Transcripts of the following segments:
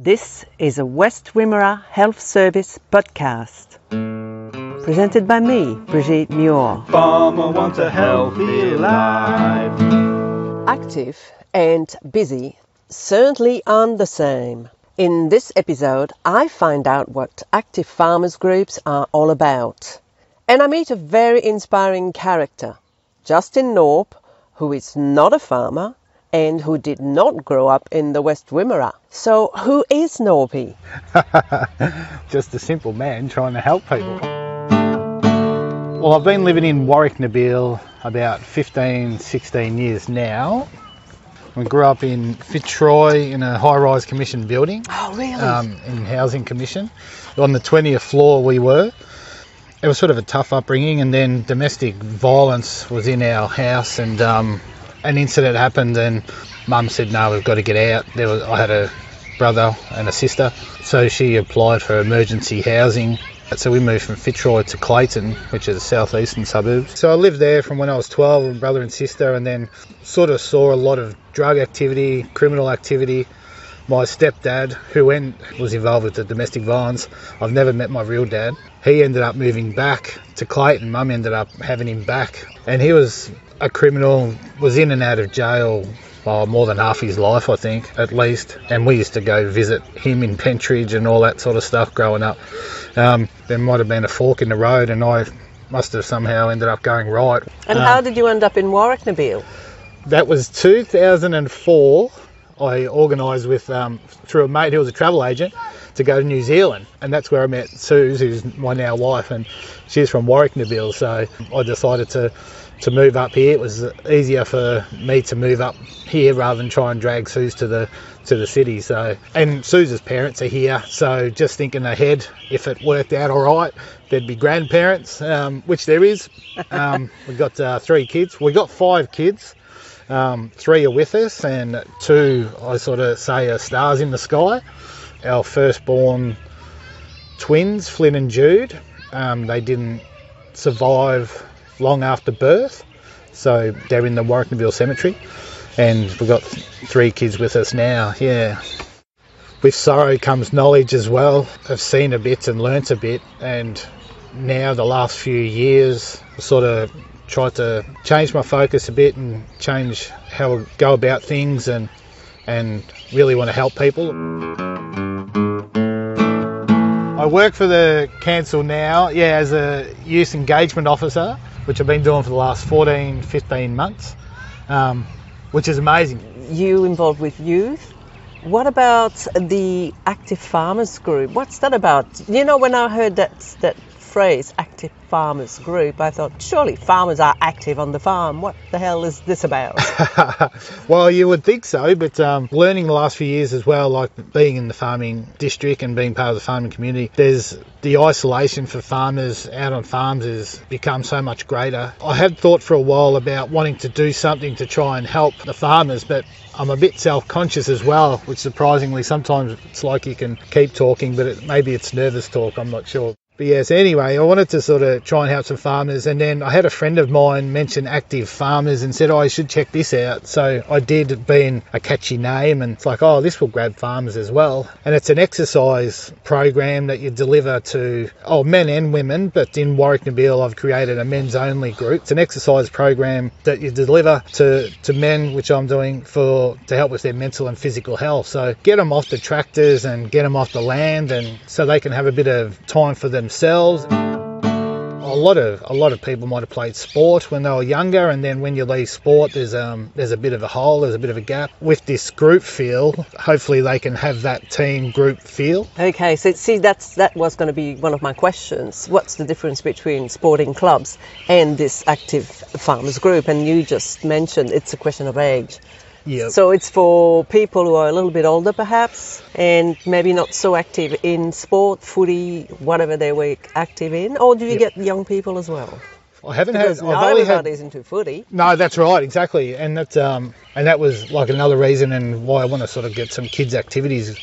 This is a West Wimmera Health Service podcast. Presented by me, Brigitte Muir. Farmer wants a healthy life. Active and busy certainly aren't the same. In this episode, I find out what active farmers groups are all about. And I meet a very inspiring character, Justin Norp, who is not a farmer and who did not grow up in the West Wimmera. So, who is Norby? Just a simple man trying to help people. Well, I've been living in Warracknabeal about 15, 16 years now. We grew up in Fitzroy in a high rise commission building, Oh, really? um, in Housing Commission. On the 20th floor, we were. It was sort of a tough upbringing, and then domestic violence was in our house, and um, an incident happened, and Mum said, "No, we've got to get out." There was, I had a brother and a sister, so she applied for emergency housing. So we moved from Fitzroy to Clayton, which is a southeastern suburb. So I lived there from when I was 12, with brother and sister, and then sort of saw a lot of drug activity, criminal activity. My stepdad, who went, was involved with the domestic violence, I've never met my real dad. He ended up moving back to Clayton. Mum ended up having him back, and he was a criminal, was in and out of jail well, more than half his life, I think, at least. And we used to go visit him in Pentridge and all that sort of stuff growing up. Um, there might have been a fork in the road, and I must have somehow ended up going right. and Um, how did you end up in Warracknabeal? that was 2004. I organised with um, through a mate who was a travel agent to go to New Zealand, and that's where I met Suze, who's my now wife, and she's from Warracknabeal. So I decided to to move up here. It was easier for me to move up here rather than try and drag Suze to the to the city. So and Suze's parents are here, so just thinking ahead, if it worked out all right, there'd be grandparents, um, which there is. Um, we've got uh, three kids. We got five kids. Um, three are with us, and two, I sort of say, are stars in the sky. Our firstborn twins, Flynn and Jude, um, they didn't survive long after birth, so they're in the Warracknabeal Cemetery, and we've got th- three kids with us now. Yeah. With sorrow comes knowledge as well. I've seen a bit and learnt a bit, and now the last few years, I sort of tried to change my focus a bit and change how I go about things and and really want to help people. I work for the council now, yeah, as a youth engagement officer, which I've been doing for the last 14, 15 months, um, which is amazing. You involved with youth. What about the active farmers group? What's that about? You know, when I heard that that phrase, active farmers group, I thought surely farmers are active on the farm. What the hell is this about? well, you would think so, but um, learning the last few years as well, like being in the farming district and being part of the farming community, there's the isolation for farmers out on farms has become so much greater. I had thought for a while about wanting to do something to try and help the farmers, but I'm a bit self-conscious as well, which surprisingly sometimes it's like you can keep talking, but it, maybe it's nervous talk. I'm not sure. But yes, anyway, I wanted to sort of try and help some farmers, and then I had a friend of mine mention active farmers and said, "Oh, I should check this out." So I did, being a catchy name, and it's like, "Oh, this will grab farmers as well." And it's an exercise program that you deliver to oh men and women, but in Warracknabeal, I've created a men's only group. It's an exercise program that you deliver to to men, which I'm doing for to help with their mental and physical health. So get them off the tractors and get them off the land, and so they can have a bit of time for themselves. A lot of a lot of people might have played sport when they were younger, and then when you leave sport, there's um there's a bit of a hole, there's a bit of a gap. With this group feel, hopefully they can have that team group feel. okay, so see, that's that was going to be one of my questions. What's the difference between sporting clubs and this active farmers group? And you just mentioned it's a question of age. Yeah. So it's for people who are a little bit older, perhaps, and maybe not so active in sport, footy, whatever they were active in. Or do you Yep. get young people as well? I haven't Because had. I've only had into footy. No, that's right, exactly, and that's um, and that was like another reason and why I want to sort of get some kids' activities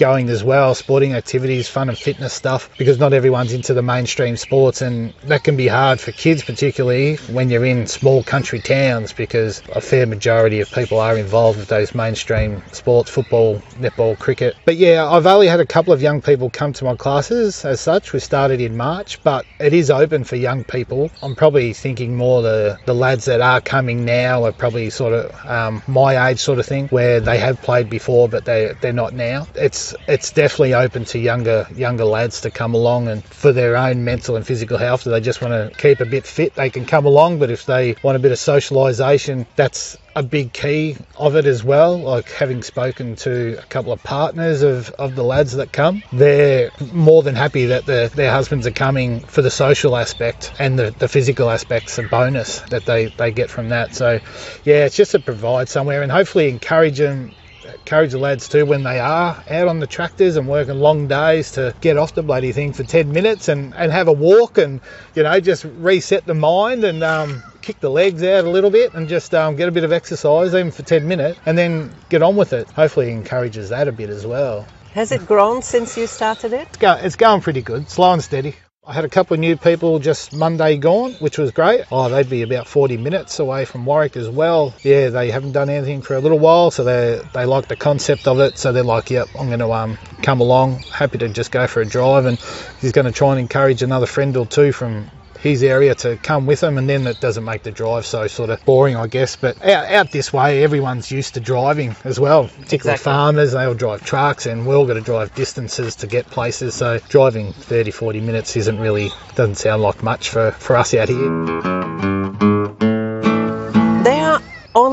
going as well, sporting activities, fun and fitness stuff, because not everyone's into the mainstream sports, and that can be hard for kids, particularly when you're in small country towns, because a fair majority of people are involved with those mainstream sports, football, netball, cricket. But yeah, I've only had a couple of young people come to my classes as such. We started in March, but it is open for young people. I'm probably thinking more the, the lads that are coming now are probably sort of um, my age sort of thing, where they have played before, but they they're not now. It's it's definitely open to younger younger lads to come along and for their own mental and physical health. If they just want to keep a bit fit, they can come along. But if they want a bit of socialisation, that's a big key of it as well. Like having spoken to a couple of partners of, of the lads that come, they're more than happy that the, their husbands are coming for the social aspect and the, the physical aspects, a bonus that they, they get from that. So, yeah, it's just to provide somewhere and hopefully encourage them encourage the lads too when they are out on the tractors and working long days to get off the bloody thing for 10 minutes and, and have a walk and, you know, just reset the mind and um, kick the legs out a little bit and just um, get a bit of exercise even for 10 minutes and then get on with it. Hopefully encourages that a bit as well. Has it grown since you started it? It's, go, it's going pretty good, slow and steady. I had a couple of new people just Monday gone, which was great. Oh, they'd be about 40 minutes away from Warwick as well. Yeah, they haven't done anything for a little while, so they they like the concept of it. So they're like, "Yep, I'm going to um come along. Happy to just go for a drive." And he's going to try and encourage another friend or two from his area to come with him, and then it doesn't make the drive so sort of boring, I guess. But out, out this way, everyone's used to driving as well, particularly Exactly. farmers. They all drive trucks, and we're all going to drive distances to get places. So driving 30, 40 minutes isn't really doesn't sound like much for, for us out here.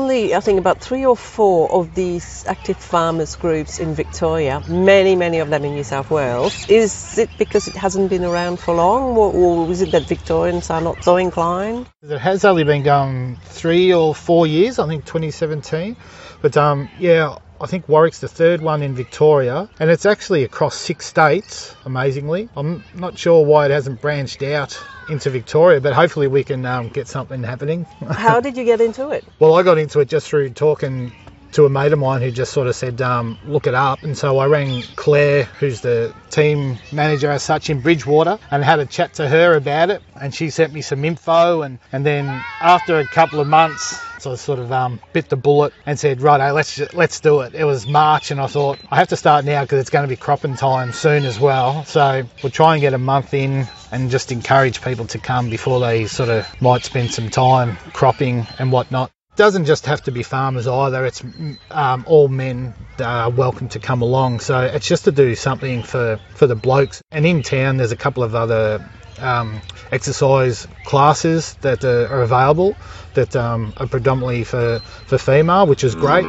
Only, I think, about three or four of these active farmers groups in Victoria, many, many of them in New South Wales. Is it because it hasn't been around for long, or, or is it that Victorians are not so inclined? It has only been going three or four years, I think 2017. But um, yeah, I think Warwick's the third one in Victoria, and it's actually across six states, amazingly. I'm not sure why it hasn't branched out into Victoria, but hopefully we can um, get something happening. How did you get into it? Well, I got into it just through talking to a mate of mine who just sort of said, um, look it up. And so I rang Claire, who's the team manager as such in Bridgewater, and had a chat to her about it. And she sent me some info. And, and then after a couple of months, so I sort of um, bit the bullet and said, righto, let's let's do it. It was March, and I thought I have to start now because it's going to be cropping time soon as well. So we'll try and get a month in and just encourage people to come before they sort of might spend some time cropping and whatnot doesn't just have to be farmers either. It's um, all men are welcome to come along. So it's just to do something for, for the blokes. And in town, there's a couple of other um, exercise classes that uh, are available that um, are predominantly for, for female, which is great.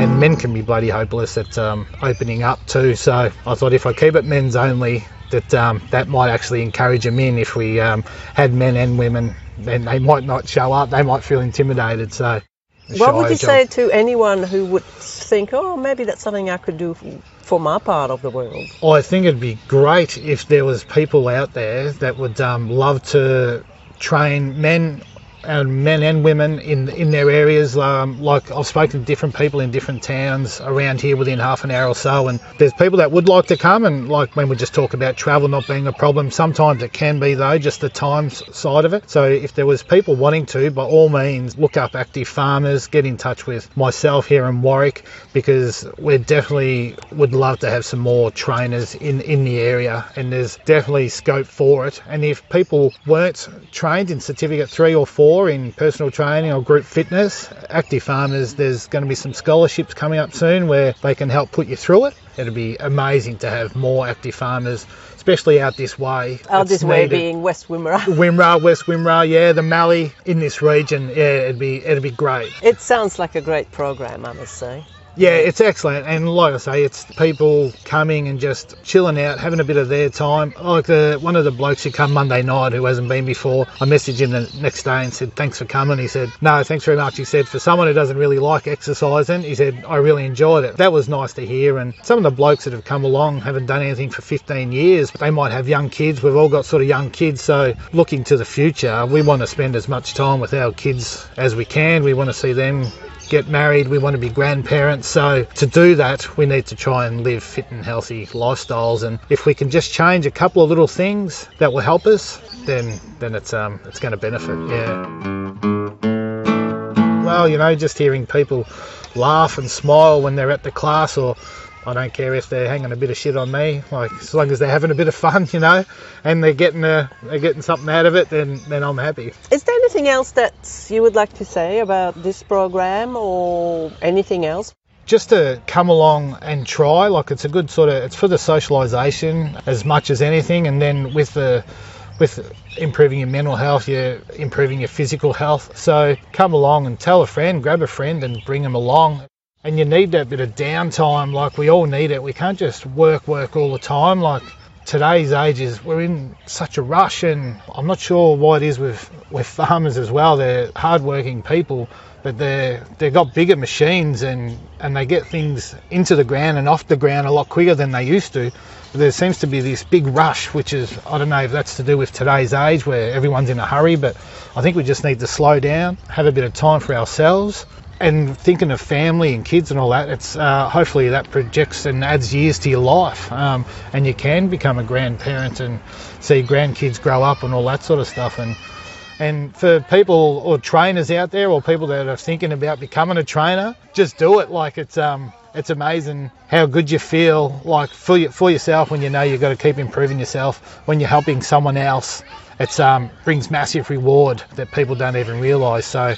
And men can be bloody hopeless at um, opening up too. So I thought if I keep it men's only, that um, that might actually encourage them in. If we um, had men and women, then they might not show up. They might feel intimidated. So. What would you say to anyone who would think, oh, maybe that's something I could do for my part of the world? Well, I think it'd be great if there was people out there that would um, love to train men and men and women in in their areas. Um, like I've spoken to different people in different towns around here within half an hour or so, and there's people that would like to come. And like when we just talk about travel not being a problem, sometimes it can be though, just the time side of it. So if there was people wanting to, by all means, look up active farmers, get in touch with myself here in Warwick because we definitely would love to have some more trainers in in the area, and there's definitely scope for it. And if people weren't trained in certificate three or four in personal training or group fitness, active farmers, there's going to be some scholarships coming up soon where they can help put you through it. It'd be amazing to have more active farmers, especially out this way. Out It's this way being West Wimmera. Wimmera, West Wimmera, yeah, the Mallee in this region, yeah, it'd be it'd be great. It sounds like a great program, I must say. Yeah, it's excellent, and like I say, it's people coming and just chilling out, having a bit of their time. Like the one of the blokes who come Monday night who hasn't been before, I messaged him the next day and said thanks for coming. He said no, thanks very much. He said for someone who doesn't really like exercising, he said I really enjoyed it. That was nice to hear. And some of the blokes that have come along haven't done anything for 15 years. They might have young kids. We've all got sort of young kids, so looking to the future, we want to spend as much time with our kids as we can. We want to see them get married, we want to be grandparents. So to do that, we need to try and live fit and healthy lifestyles. And if we can just change a couple of little things that will help us, then then it's um it's going to benefit. Yeah. Well, you know, just hearing people laugh and smile when they're at the class or I don't care if they're hanging a bit of shit on me. Like as long as they're having a bit of fun, you know, and they're getting a, they're getting something out of it, then then I'm happy. Is there anything else that you would like to say about this program or anything else? Just to come along and try, like it's a good sort of it's for the socialisation as much as anything, and then with the with improving your mental health, you're improving your physical health. So come along and tell a friend, grab a friend and bring them along. And you need that bit of downtime, like we all need it. We can't just work, work all the time. Like today's age is we're in such a rush and I'm not sure why it is with, with farmers as well. They're hardworking people, but they're they've got bigger machines and, and they get things into the ground and off the ground a lot quicker than they used to. There seems to be this big rush, which is I don't know if that's to do with today's age where everyone's in a hurry, but I think we just need to slow down, have a bit of time for ourselves, and thinking of family and kids and all that, it's uh, hopefully that projects and adds years to your life, um, and you can become a grandparent and see grandkids grow up and all that sort of stuff. And and for people or trainers out there or people that are thinking about becoming a trainer, just do it. Like it's um it's amazing how good you feel like for you, for yourself when you know you've got to keep improving yourself when you're helping someone else. it um brings massive reward that people don't even realise. So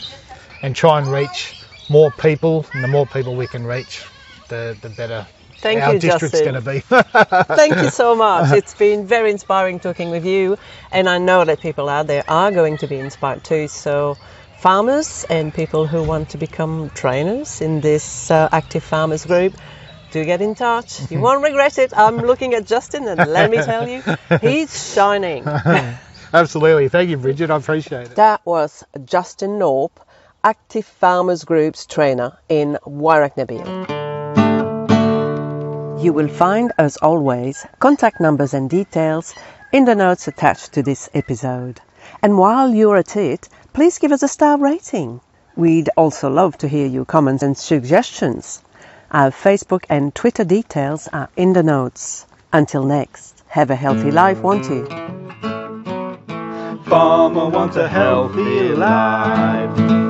and try and reach more people, and the more people we can reach, the, the better Thank our you, district's Justin. going to be. Thank you so much. It's been very inspiring talking with you, and I know that people out there are going to be inspired too. So, farmers and people who want to become trainers in this uh, active farmers group, do get in touch. You won't regret it. I'm looking at Justin, and let me tell you, he's shining. Absolutely. Thank you, Bridget. I appreciate it. That was Justin Norp, Active Farmers Group's trainer in Warracknabeal. You will find, as always, contact numbers and details in the notes attached to this episode. And while you're at it, please give us a star rating. We'd also love to hear your comments and suggestions. Our Facebook and Twitter details are in the notes. Until next, have a healthy life, won't you? Farmer wants a healthy life.